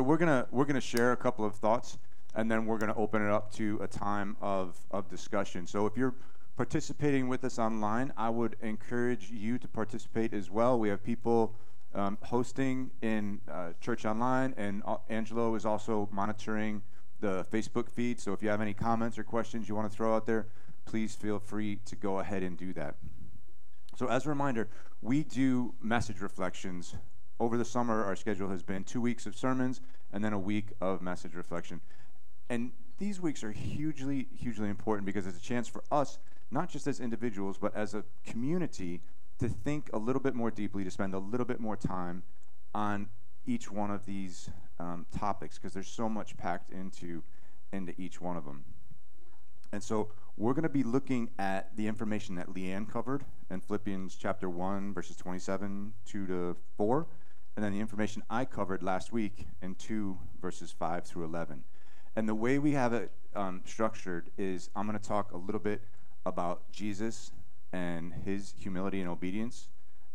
So we're gonna we're gonna share a couple of thoughts, and then we're gonna open it up to a time of of discussion. So if you're participating with us online, I would encourage you to participate as well. We have people um, hosting in uh, Church Online, and uh, Angelo is also monitoring the Facebook feed. So if you have any comments or questions you want to throw out there, please feel free to go ahead and do that. So as a reminder, we do message reflections. Over the summer, our schedule has been two weeks of sermons and then a week of message reflection. And these weeks are hugely, hugely important because it's a chance for us, not just as individuals, but as a community, to think a little bit more deeply, to spend a little bit more time on each one of these um, topics because there's so much packed into into each one of them. And so we're going to be looking at the information that Leanne covered in Philippians chapter 1, verses 27, 2 to 4, and then the information I covered last week in 2, verses 5 through 11. And the way we have it um, structured is I'm going to talk a little bit about Jesus and his humility and obedience.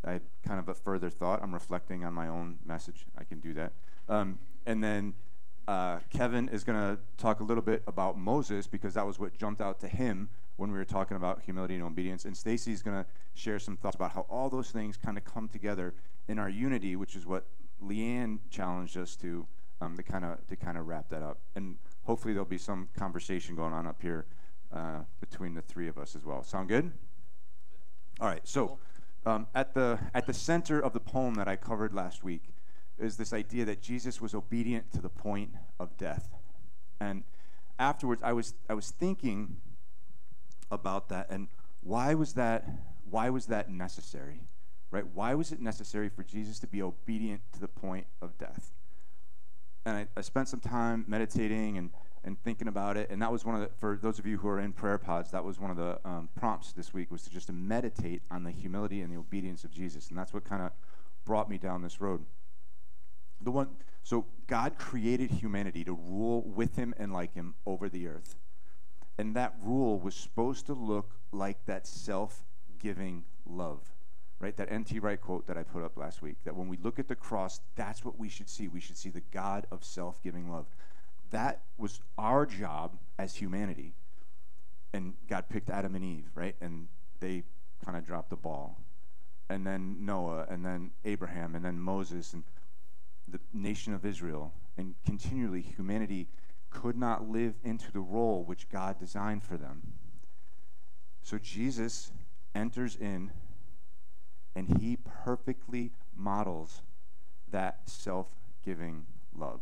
I had kind of a further thought. I'm reflecting on my own message. I can do that. Um, and then uh, Kevin is going to talk a little bit about Moses because that was what jumped out to him when we were talking about humility and obedience. And Stacy is going to share some thoughts about how all those things kind of come together in our unity, which is what Leanne challenged us to um, to kind of to kind of wrap that up. And hopefully there'll be some conversation going on up here uh, between the three of us as well. Sound good? All right. So um, at the at the center of the poem that I covered last week is this idea that Jesus was obedient to the point of death. And afterwards, I was, I was thinking about that and why was that, why was that necessary? Right? Why was it necessary for Jesus to be obedient to the point of death? And I, I spent some time meditating and, and thinking about it. And that was one of the, for those of you who are in prayer pods, that was one of the um, prompts this week was to just to meditate on the humility and the obedience of Jesus. And that's what kind of brought me down this road. The one, so God created humanity to rule with him and like him over the earth. And that rule was supposed to look like that self giving love, right? That N.T. Wright quote that I put up last week that when we look at the cross, that's what we should see. We should see the God of self giving love. That was our job as humanity. And God picked Adam and Eve, right? And they kind of dropped the ball. And then Noah, and then Abraham, and then Moses, and the nation of Israel, and continually humanity could not live into the role which God designed for them. So Jesus enters in and he perfectly models that self-giving love.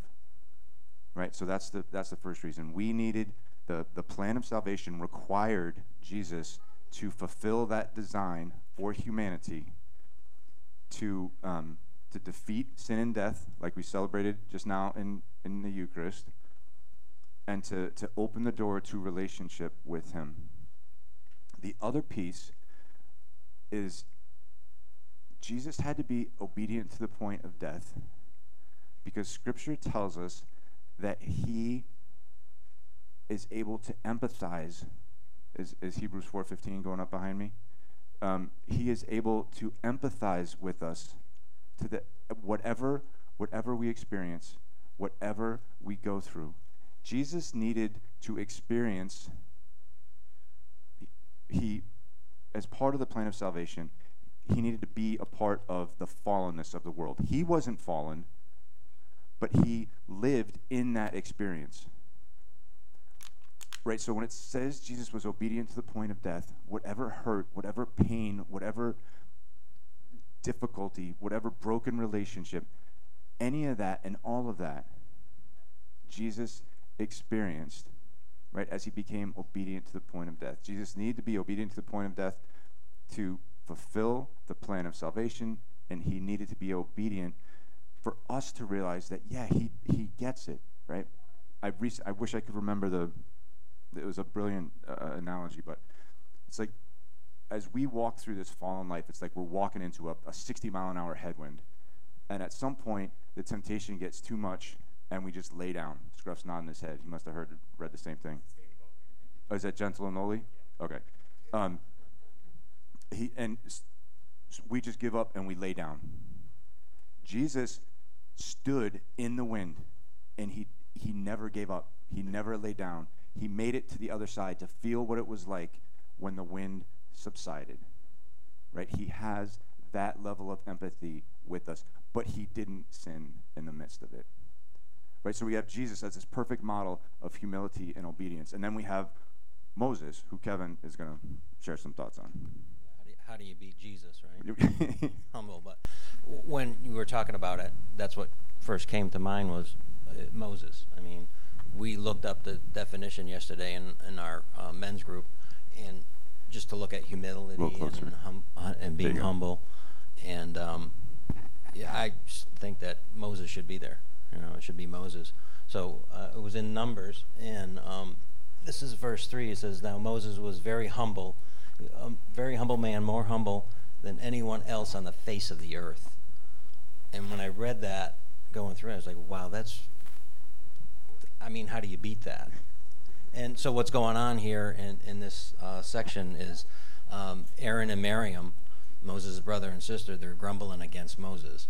Right? So that's the that's the first reason. We needed the the plan of salvation required Jesus to fulfill that design for humanity to um, to defeat sin and death, like we celebrated just now in, in the Eucharist, and to, to open the door to relationship with Him. The other piece is Jesus had to be obedient to the point of death because Scripture tells us that He is able to empathize. Is, is Hebrews 4.15 going up behind me? Um, he is able to empathize with us to the whatever whatever we experience, whatever we go through. Jesus needed to experience he as part of the plan of salvation, he needed to be a part of the fallenness of the world. He wasn't fallen, but he lived in that experience. Right? So when it says Jesus was obedient to the point of death, whatever hurt, whatever pain, whatever difficulty, whatever broken relationship, any of that and all of that, Jesus experienced, right, as he became obedient to the point of death. Jesus needed to be obedient to the point of death to fulfill the plan of salvation, and he needed to be obedient for us to realize that, yeah, he, he gets it, right? I, rec- I wish I could remember the, it was a brilliant uh, analogy, but it's like as we walk through this fallen life, it's like we're walking into a, a 60 mile an hour headwind. And at some point, the temptation gets too much, and we just lay down. Scruff's nodding his head. He must have heard, read the same thing. Oh, is that gentle and lowly? Okay. Um, he and we just give up and we lay down. Jesus stood in the wind and he he never gave up. He never lay down. He made it to the other side to feel what it was like when the wind subsided. Right? He has that level of empathy with us, but he didn't sin in the midst of it. Right? So we have Jesus as this perfect model of humility and obedience. And then we have Moses, who Kevin is going to share some thoughts on. How do, you, how do you beat Jesus, right? Humble, but when you were talking about it, that's what first came to mind was uh, Moses. I mean, we looked up the definition yesterday in, in our uh, men's group, and just to look at humility and, hum, uh, and being humble, and um, yeah, I think that Moses should be there. You know, it should be Moses. So uh, it was in Numbers, and um, this is verse 3. It says, Now Moses was very humble, a very humble man, more humble than anyone else on the face of the earth. And when I read that going through, it, I was like, wow, that's, I mean, how do you beat that? And so what's going on here in, in this uh, section is um, Aaron and Miriam, Moses' brother and sister, they're grumbling against Moses.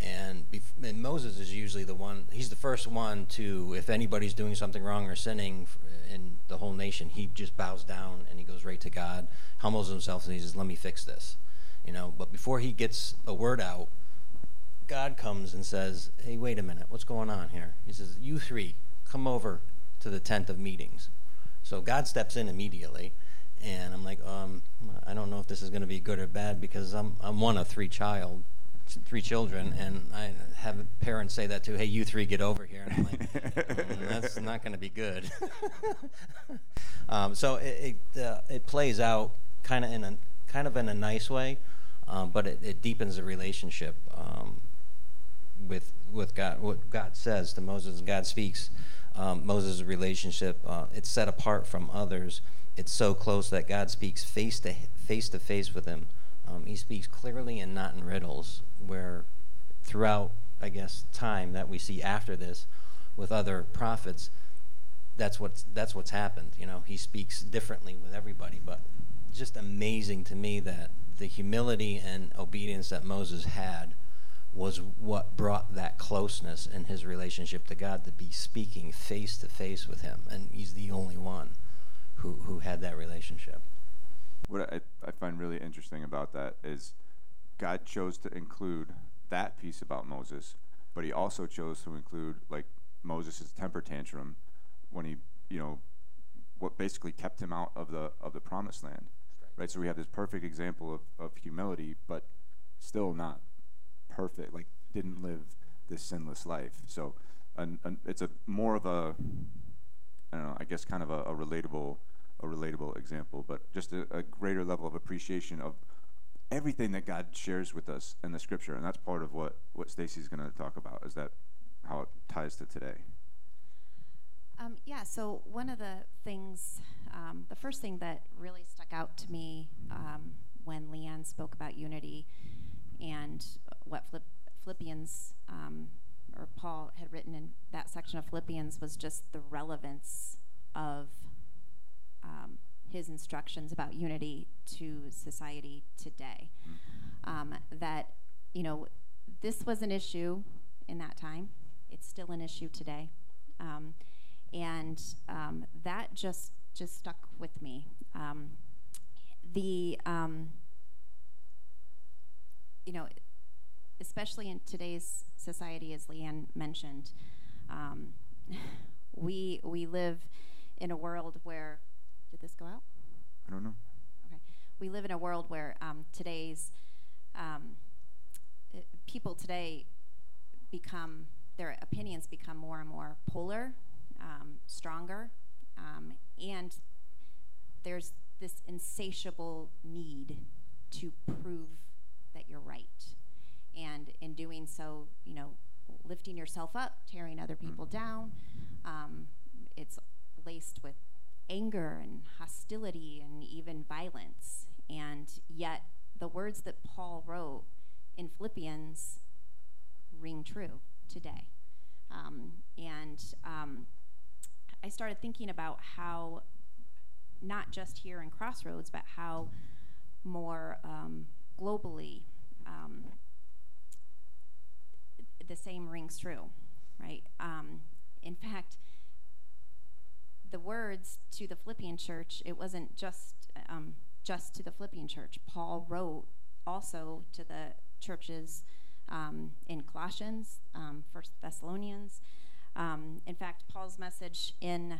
And, and, Moses is usually the one, he's the first one to, if anybody's doing something wrong or sinning in the whole nation, he just bows down and he goes right to God, humbles himself, and he says, Let me fix this. You know, but before he gets a word out, God comes and says, Hey, wait a minute, what's going on here? He says, You three, come over to the tent of meetings. So God steps in immediately. And I'm like, um, I don't know if this is going to be good or bad because I'm, I'm one of three child three children, and I have parents say that too. Hey, you three, get over here. And I'm like, mm, that's not going to be good. um, so it it, uh, it, plays out kind of in a kind of in a nice way, um, but it, it, deepens the relationship um, with with God. What God says to Moses, and God speaks. Um, Moses' relationship uh, it's set apart from others. It's so close that God speaks face to face to face with him. Um, he speaks clearly and not in riddles, where throughout, I guess, time that we see after this with other prophets, that's what's, that's what's happened. You know, he speaks differently with everybody, but just amazing to me that the humility and obedience that Moses had was what brought that closeness in his relationship to God to be speaking face to face with him. And he's the only one who, who had that relationship what I, I find really interesting about that is God chose to include that piece about Moses, but he also chose to include like Moses' temper tantrum when he, you know, what basically kept him out of the of the promised land. Right. So we have this perfect example of, of humility, but still not perfect, like didn't live this sinless life. So it's a more of a I don't know, I guess kind of a, a relatable a relatable example, but just a, a greater level of appreciation of everything that God shares with us in the Scripture, and that's part of what what Stacy's going to talk about. Is that how it ties to today? Um, yeah. So one of the things, um, the first thing that really stuck out to me um, when Leanne spoke about unity and what Philippians um, or Paul had written in that section of Philippians was just the relevance of um, his instructions about unity to society today. Um, that, you know, this was an issue in that time, it's still an issue today. Um, and um, that just just stuck with me. Um, the um, you know, especially in today's society, as Leanne mentioned, we we live in a world where did this go out? I don't know. Okay. We live in a world where um, today's um, it, people today become their opinions become more and more polar, um, stronger, um, and there's this insatiable need to prove that you're right. And in doing so, you know, lifting yourself up, tearing other people mm-hmm. down. Um, it's laced with anger and hostility and even violence. And yet, the words that Paul wrote in Philippians ring true today. Um, and um, I started thinking about how, not just here in Crossroads, but how more um, globally um, the same rings true, right? Um, the words to the Philippian church, it wasn't just um, just to the Philippian church. Paul wrote also to the churches um, in Colossians, um, First Thessalonians. Um, in fact, Paul's message in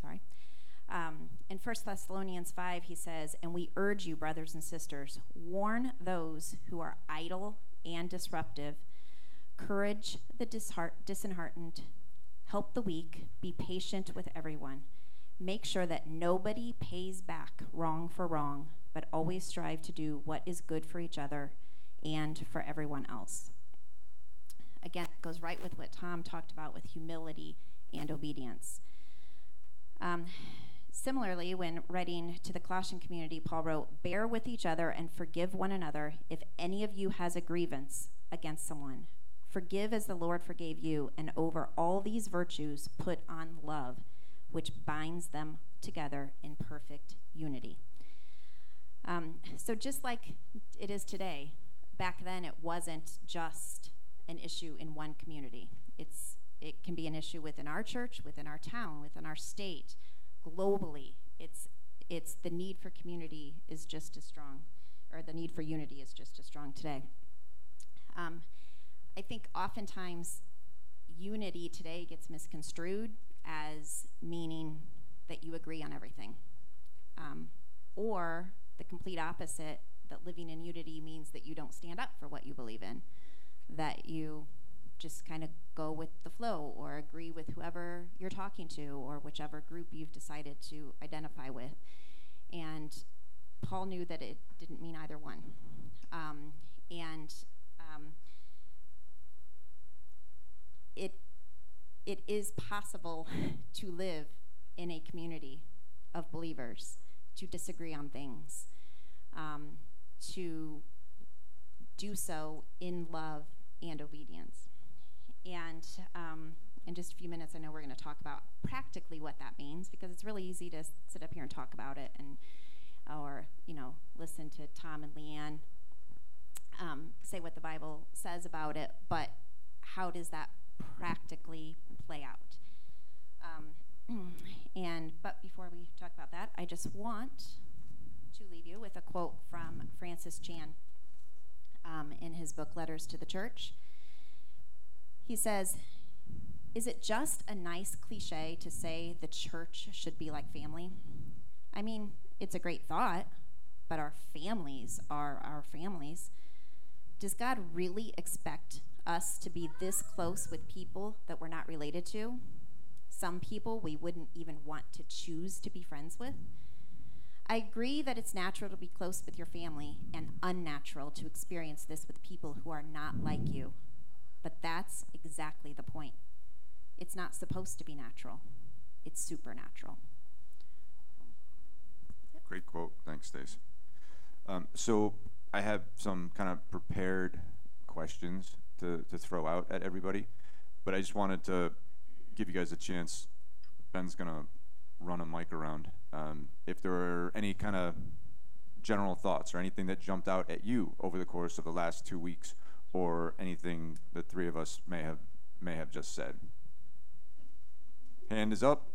sorry. Um, in 1 Thessalonians 5, he says, And we urge you, brothers and sisters, warn those who are idle and disruptive, courage the disheart- disheartened, help the weak, be patient with everyone. Make sure that nobody pays back wrong for wrong, but always strive to do what is good for each other and for everyone else. Again, it goes right with what Tom talked about with humility and obedience. Um, similarly, when writing to the Colossian community, Paul wrote, Bear with each other and forgive one another if any of you has a grievance against someone. Forgive as the Lord forgave you, and over all these virtues put on love, which binds them together in perfect unity. Um, so, just like it is today, back then it wasn't just an issue in one community. It's it can be an issue within our church, within our town, within our state, globally. It's it's the need for community is just as strong, or the need for unity is just as strong today. Um, I think oftentimes unity today gets misconstrued as meaning that you agree on everything, um, or the complete opposite that living in unity means that you don't stand up for what you believe in, that you just kind of go with the flow or agree with whoever you're talking to or whichever group you've decided to identify with. And Paul knew that it didn't mean either one. Um, and um, it, it is possible to live in a community of believers, to disagree on things, um, to do so in love and obedience. And um, in just a few minutes, I know we're going to talk about practically what that means because it's really easy to sit up here and talk about it and or you know listen to Tom and Leanne um, say what the Bible says about it, but how does that practically play out? Um, and but before we talk about that, I just want to leave you with a quote from Francis Chan um, in his book Letters to the Church. He says, Is it just a nice cliche to say the church should be like family? I mean, it's a great thought, but our families are our families. Does God really expect us to be this close with people that we're not related to? Some people we wouldn't even want to choose to be friends with. I agree that it's natural to be close with your family and unnatural to experience this with people who are not like you. But that's exactly the point. It's not supposed to be natural, it's supernatural. Great quote. Thanks, Stace. Um, so I have some kind of prepared questions to, to throw out at everybody, but I just wanted to give you guys a chance. Ben's going to run a mic around. Um, if there are any kind of general thoughts or anything that jumped out at you over the course of the last two weeks or anything the three of us may have may have just said. Hand is up.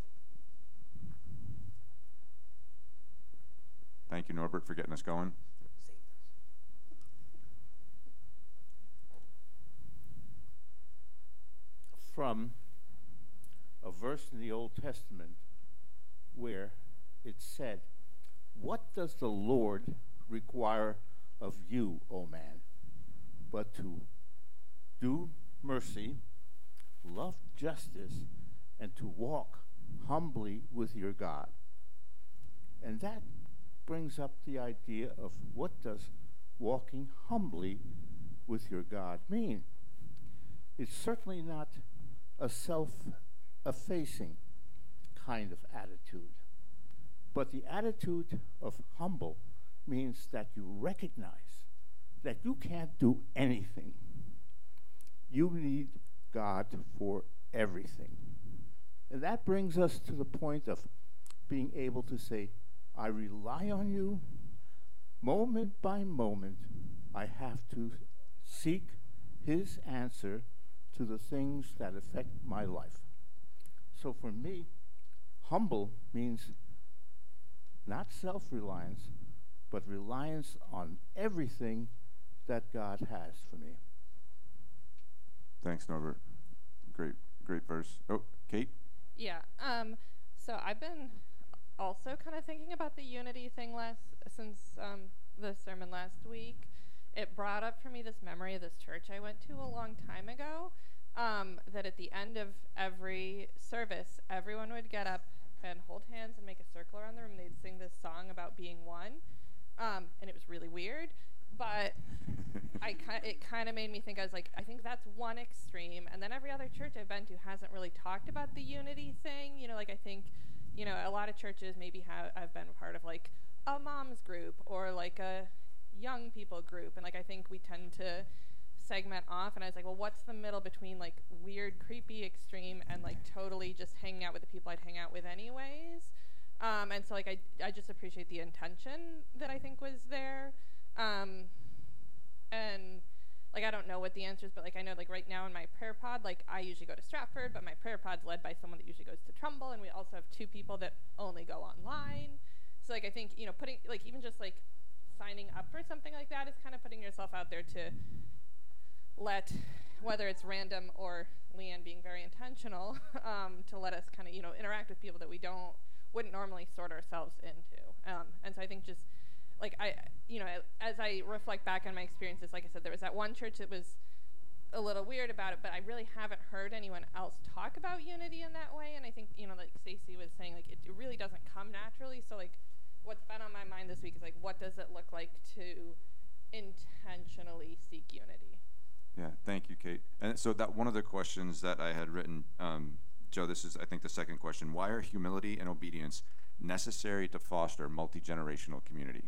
Thank you, Norbert, for getting us going. From a verse in the Old Testament where it said, What does the Lord require of you, O man? but to do mercy, love justice, and to walk humbly with your God. And that brings up the idea of what does walking humbly with your God mean? It's certainly not a self-effacing kind of attitude. But the attitude of humble means that you recognize that you can't do anything. You need God for everything. And that brings us to the point of being able to say, I rely on you. Moment by moment, I have to seek His answer to the things that affect my life. so for me, humble means not self reliance, but reliance on everything that God has for me. Thanks, Norbert. Great, great verse. Oh, Kate? Yeah. Um, so I've been also kind of thinking about the unity thing last since um, the sermon last week. It brought up for me this memory of this church I went to a long time ago. Um, that at the end of every service, everyone would get up and hold hands and make a circle around the room. They'd sing this song about being one, um, and it was really weird. But I ki- it kind of made me think. I was like, I think that's one extreme, and then every other church I've been to hasn't really talked about the unity thing. You know, like I think, you know, a lot of churches maybe have I've been part of like a mom's group or like a young people group, and like I think we tend to segment off and I was like, well, what's the middle between like weird, creepy, extreme and like totally just hanging out with the people I'd hang out with anyways? Um, and so like I, I just appreciate the intention that I think was there. Um, and like I don't know what the answer is, but like I know like right now in my prayer pod, like I usually go to Stratford, but my prayer pod's led by someone that usually goes to Trumbull, and we also have two people that only go online. So like I think you know putting like even just like signing up for something like that is kind of putting yourself out there to let, whether it's random or Leanne being very intentional, um, to let us kind of you know interact with people that we don't wouldn't normally sort ourselves into. Um, and so I think just like I, you know, as I reflect back on my experiences, like I said, there was that one church that was a little weird about it, but I really haven't heard anyone else talk about unity in that way. And I think, you know, like Stacy was saying, like it, it really doesn't come naturally. So like, what's been on my mind this week is like, what does it look like to intentionally seek unity? Yeah, thank you, Kate. And so that one of the questions that I had written, um, Joe, this is I think the second question. Why are humility and obedience necessary to foster multi-generational community?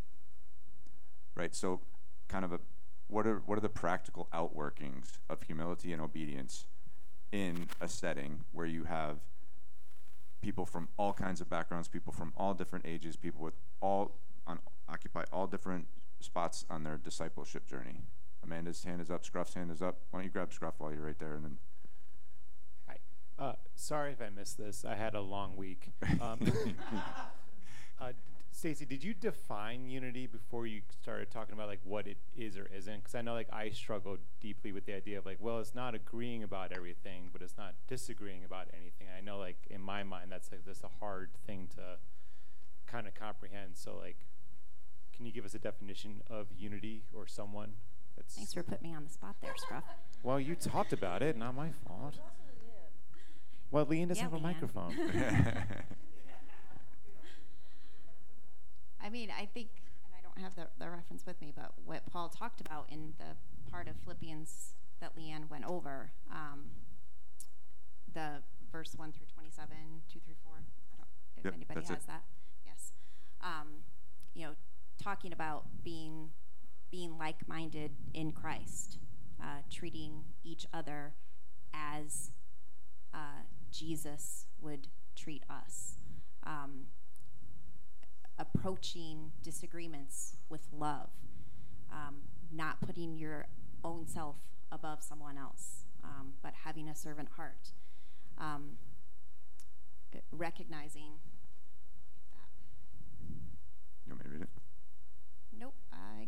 Right. So, kind of a what are what are the practical outworkings of humility and obedience in a setting where you have people from all kinds of backgrounds, people from all different ages, people with all on occupy all different spots on their discipleship journey. Amanda's hand is up. Scruff's hand is up. Why don't you grab Scruff while you're right there, and then. Hi. Uh, sorry if I missed this. I had a long week. Um, uh, Stacy, did you define unity before you started talking about like what it is or isn't? Because I know like I struggled deeply with the idea of like, well, it's not agreeing about everything, but it's not disagreeing about anything. I know like in my mind that's like that's a hard thing to kind of comprehend. So like, can you give us a definition of unity or someone? That's Thanks for putting me on the spot there, Scruff. Well, you talked about it, not my fault. Well, Leanne doesn't yeah, have a Leanne. microphone. I mean, I think, and I don't have the, the reference with me, but what Paul talked about in the part of Philippians that Leanne went over, um, the verse 1 through 27, 2 through 4. I don't, if yep, anybody has it. that. Yes. Um, you know, talking about being being like-minded in Christ, uh, treating each other as uh, Jesus would treat us. Um, approaching disagreements with love, um, not putting your own self above someone else, um, but having a servant heart. Um, recognizing. You want me to read it? Nope, I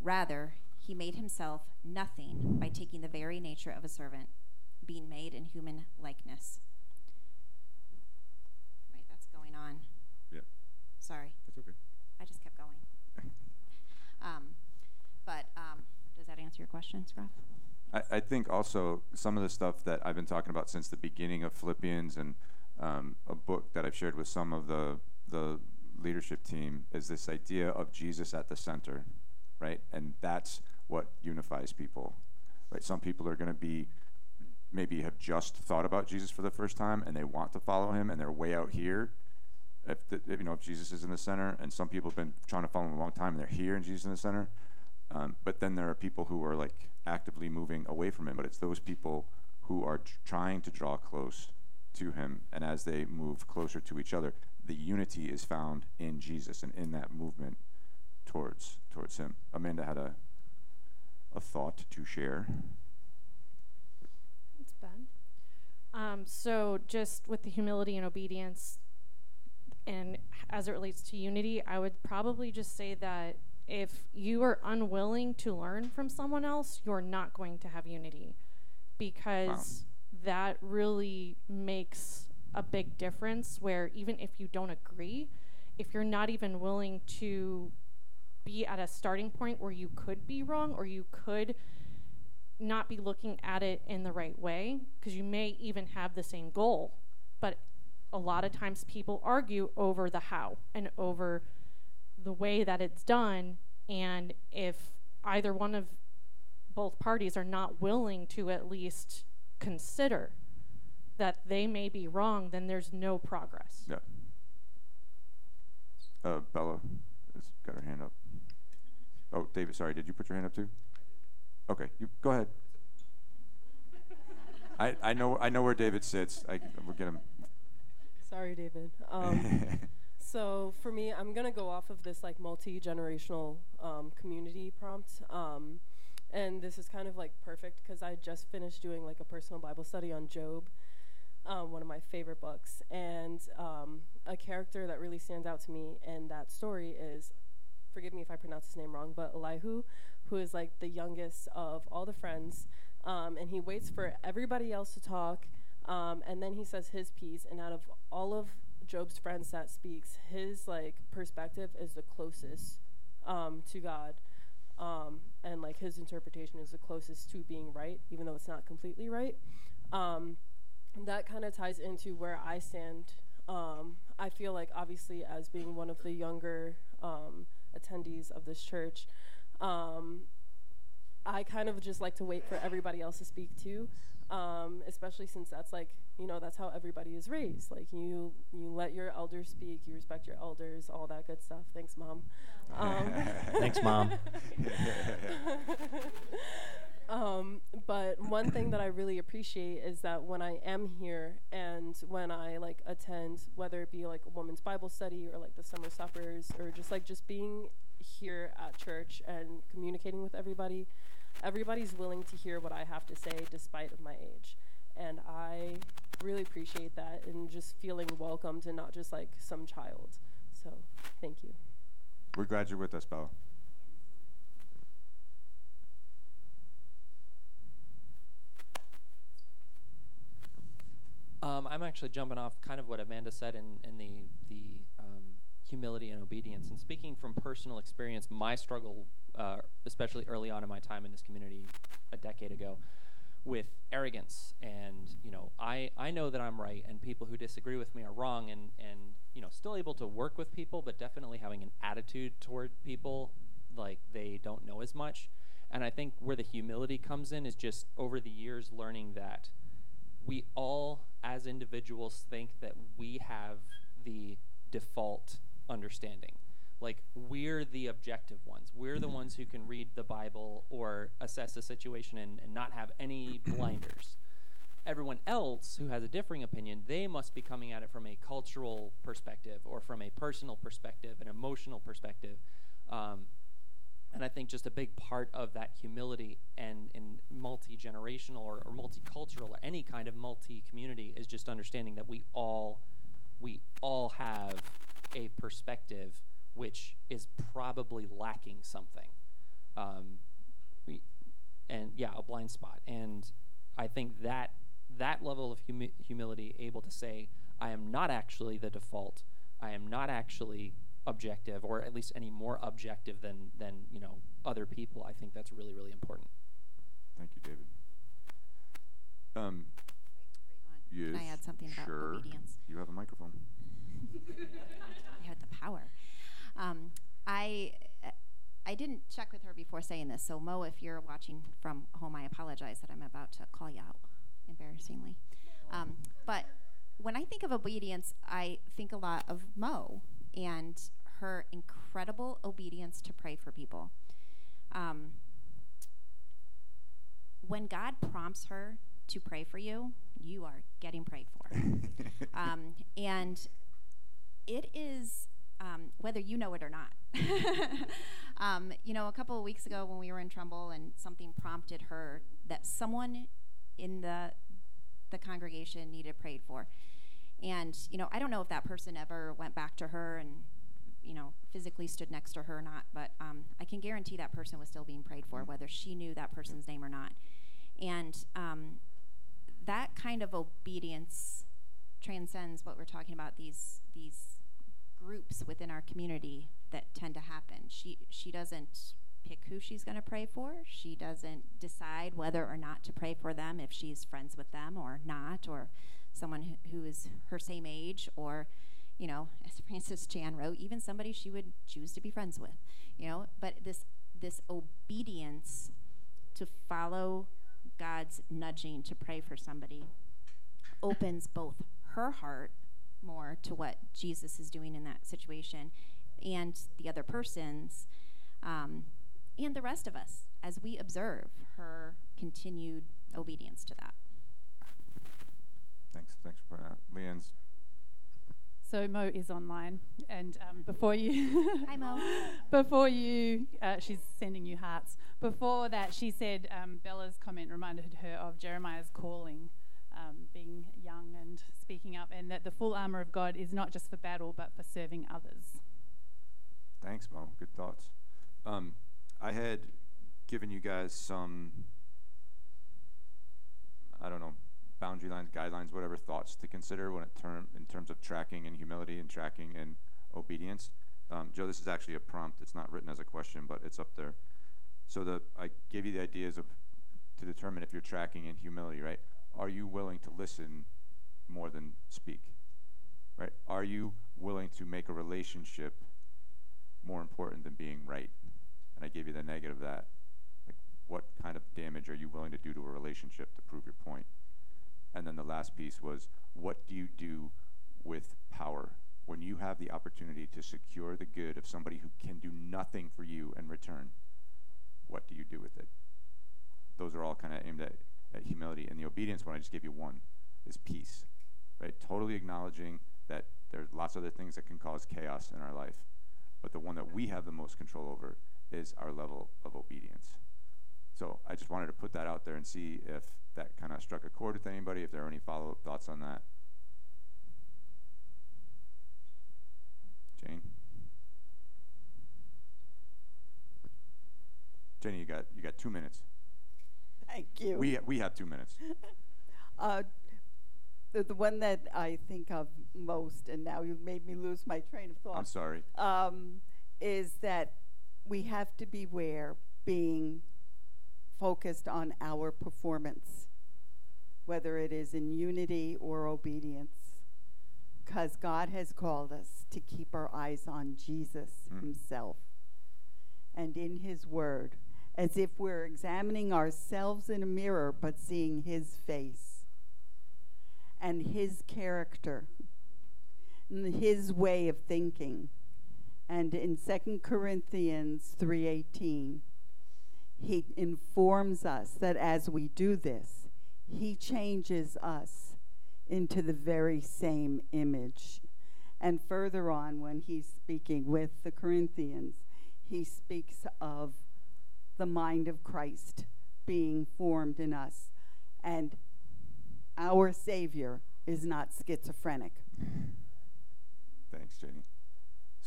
Rather, he made himself nothing by taking the very nature of a servant, being made in human likeness Right, that's going on. Yeah. Sorry. That's okay. I just kept going. um, but um, does that answer your question, Scruff? I, I think also some of the stuff that I've been talking about since the beginning of Philippians and um, a book that I've shared with some of the the leadership team is this idea of Jesus at the center, right? And that's what unifies people, right? Some people are going to be maybe have just thought about Jesus for the first time and they want to follow him and they're way out here. If, the, if you know if Jesus is in the center, and some people have been trying to follow him a long time and they're here and Jesus in the center, um, but then there are people who are like actively moving away from him. But it's those people who are tr- trying to draw close to him, and as they move closer to each other, the unity is found in Jesus and in that movement towards towards him. Amanda had a a thought to share. It's Ben. Um, so just with the humility and obedience, and as it relates to unity, I would probably just say that if you are unwilling to learn from someone else, you're not going to have unity, because that really makes a big difference. Where even if you don't agree, if you're not even willing to be at a starting point where you could be wrong or you could not be looking at it in the right way because you may even have the same goal but a lot of times people argue over the how and over the way that it's done and if either one of both parties are not willing to at least consider that they may be wrong then there's no progress Yeah. Uh, Bella has got her hand up. Oh, David, sorry, did you put your hand up too? Okay, you go ahead. I, I know I know where David sits. I we'll get him. Sorry, David. Um, so for me, I'm gonna go off of this like multi-generational um, community prompt, um, and this is kind of like perfect because I just finished doing like a personal Bible study on Job, um, one of my favorite books, and um, a character that really stands out to me in that story is, forgive me if I pronounce his name wrong, but Elihu, who is like the youngest of all the friends, um, and he waits for everybody else to talk. Um, and then he says his piece, and out of all of Job's friends that speaks, his like perspective is the closest um, to God, um, and like his interpretation is the closest to being right, even though it's not completely right. Um, that kind of ties into where I stand. Um, I feel like obviously as being one of the younger um, attendees of this church, um, I kind of just like to wait for everybody else to speak too, um, especially since that's like you know that's how everybody is raised. Like you you let your elders speak, you respect your elders, all that good stuff. Thanks, mom. Um, Thanks, Mom. um, but one thing that I really appreciate is that when I am here and when I like attend, whether it be like a women's Bible study or like the summer suppers or just like just being here at church and communicating with everybody, everybody's willing to hear what I have to say despite of my age. And I really appreciate that and just feeling welcomed and not just like some child. So thank you. We're glad you're with us, Bella. Um, I'm actually jumping off kind of what Amanda said in, in the the um, humility and obedience. And speaking from personal experience, my struggle, uh, especially early on in my time in this community, a decade ago, with arrogance and you know I I know that I'm right and people who disagree with me are wrong and and you know still able to work with people, but definitely having an attitude toward people like they don't know as much. And I think where the humility comes in is just over the years learning that we all as individuals think that we have the default understanding. Like we're the objective ones. We're the ones who can read the bible or assess a situation and, and not have any blinders. Everyone else who has a differing opinion they must be coming at it from a cultural perspective or from a personal perspective an emotional perspective um, and I think just a big part of that humility and in multi-generational or, or multicultural or any kind of multi-community is just understanding that we all we all have a perspective which is probably lacking something. Um, we, and yeah, a blind spot. And I think that that level of humi- humility, able to say, I am not actually the default. I am not actually objective, or at least any more objective than than you know other people. I think that's really really important. Thank you, David. Um, Wait, yes, Can I add something about sure. obedience? You have a microphone. I had the power. Um, I I didn't check with her before saying this, so Mo, if you're watching from home, I apologize that I'm about to call you out embarrassingly. Um, but when I think of obedience, I think a lot of Mo and her incredible obedience to pray for people. Um, when God prompts her to pray for you, you are getting prayed for. um, and it is um, whether you know it or not. um, you know, a couple of weeks ago when we were in Trumbull and something prompted her that someone in the the congregation needed prayed for. And, you know, I don't know if that person ever went back to her and, you know, physically stood next to her or not, but um, I can guarantee that person was still being prayed for, whether she knew that person's name or not. And um, that kind of obedience transcends what we're talking about these these groups within our community that tend to happen. She she doesn't pick who she's going to pray for. She doesn't decide whether or not to pray for them if she's friends with them or not, or someone who, who is her same age, or, you know, as Francis Chan wrote, even somebody she would choose to be friends with. You know, but this this obedience to follow God's nudging to pray for somebody opens both her heart more to what Jesus is doing in that situation and the other person's. Um, and the rest of us as we observe her continued obedience to that. Thanks. Thanks for that. Leanne's. So Mo is online, and um, before you, hi Mo. before you, uh, she's sending you hearts. Before that, she said um, Bella's comment reminded her of Jeremiah's calling, um, being young and speaking up, and that the full armor of God is not just for battle, but for serving others. Thanks, Mo. Good thoughts. Um, I had given you guys some, I don't know, boundary lines, guidelines, whatever thoughts to consider when it term in terms of tracking and humility and tracking and obedience. Um, Joe, this is actually a prompt. It's not written as a question, but it's up there. So the I gave you the ideas of to determine if you're tracking in humility, right? Are you willing to listen more than speak? Right? Are you willing to make a relationship more important than being right? and I gave you the negative of that. Like, what kind of damage are you willing to do to a relationship to prove your point? And then the last piece was, what do you do with power? When you have the opportunity to secure the good of somebody who can do nothing for you in return, what do you do with it? Those are all kind of aimed at, at humility. And the obedience one, I just gave you one, is peace, right? Totally acknowledging that there's lots of other things that can cause chaos in our life. But the one that we have the most control over is our level of obedience. So I just wanted to put that out there and see if that kind of struck a chord with anybody, if there are any follow up thoughts on that. Jane? Jenny, you got you got two minutes. Thank you. We we have two minutes. uh, the, the one that I think of most, and now you've made me lose my train of thought. I'm sorry. Um, is that we have to beware being focused on our performance, whether it is in unity or obedience, because God has called us to keep our eyes on Jesus mm. Himself and in His Word, as if we're examining ourselves in a mirror but seeing His face and His character and His way of thinking and in 2 Corinthians 3:18, he informs us that as we do this, he changes us into the very same image. And further on, when he's speaking with the Corinthians, he speaks of the mind of Christ being formed in us. And our Savior is not schizophrenic.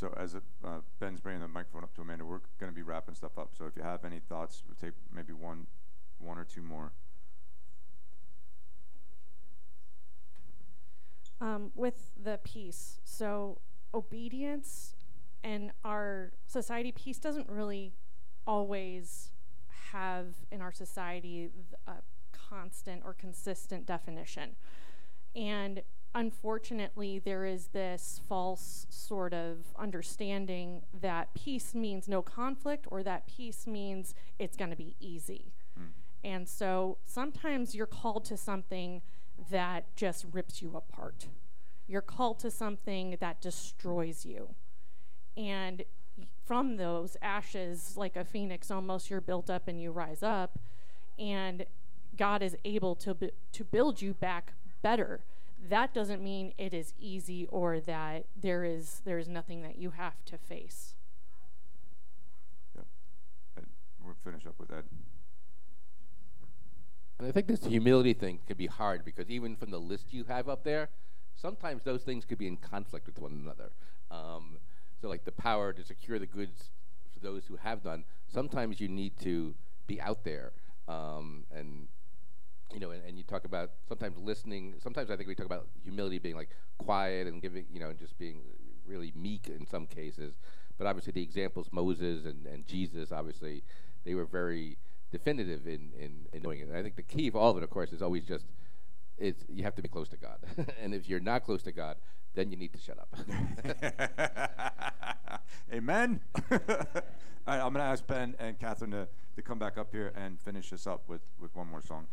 So as uh, Ben's bringing the microphone up to Amanda, we're going to be wrapping stuff up. So if you have any thoughts, we'll take maybe one, one or two more. Um, with the peace, so obedience and our society, peace doesn't really always have in our society a constant or consistent definition. And unfortunately, there is this false sort of understanding that peace means no conflict or that peace means it's going to be easy. Mm. And so sometimes you're called to something that just rips you apart. You're called to something that destroys you. And from those ashes, like a phoenix, almost you're built up and you rise up. And God is able to, b- to build you back better. That doesn't mean it is easy or that there is, there is nothing that you have to face. Yep. Ed, we'll finish up with Ed. And I think this humility thing can be hard because even from the list you have up there, sometimes those things could be in conflict with one another. Um, so, like the power to secure the goods for those who have none, sometimes you need to be out there. Um, and, you know, and, and you talk about sometimes listening. Sometimes I think we talk about humility being like quiet and giving, you know, and just being really meek in some cases. But obviously, the examples Moses and, and Jesus, obviously, they were very definitive in, in, in doing it. And I think the key of all of it, of course, is always just is you have to be close to God. and if you're not close to God, then you need to shut up. Amen. All right, I'm going to ask Ben and Catherine to, to come back up here and finish us up with, with one more song.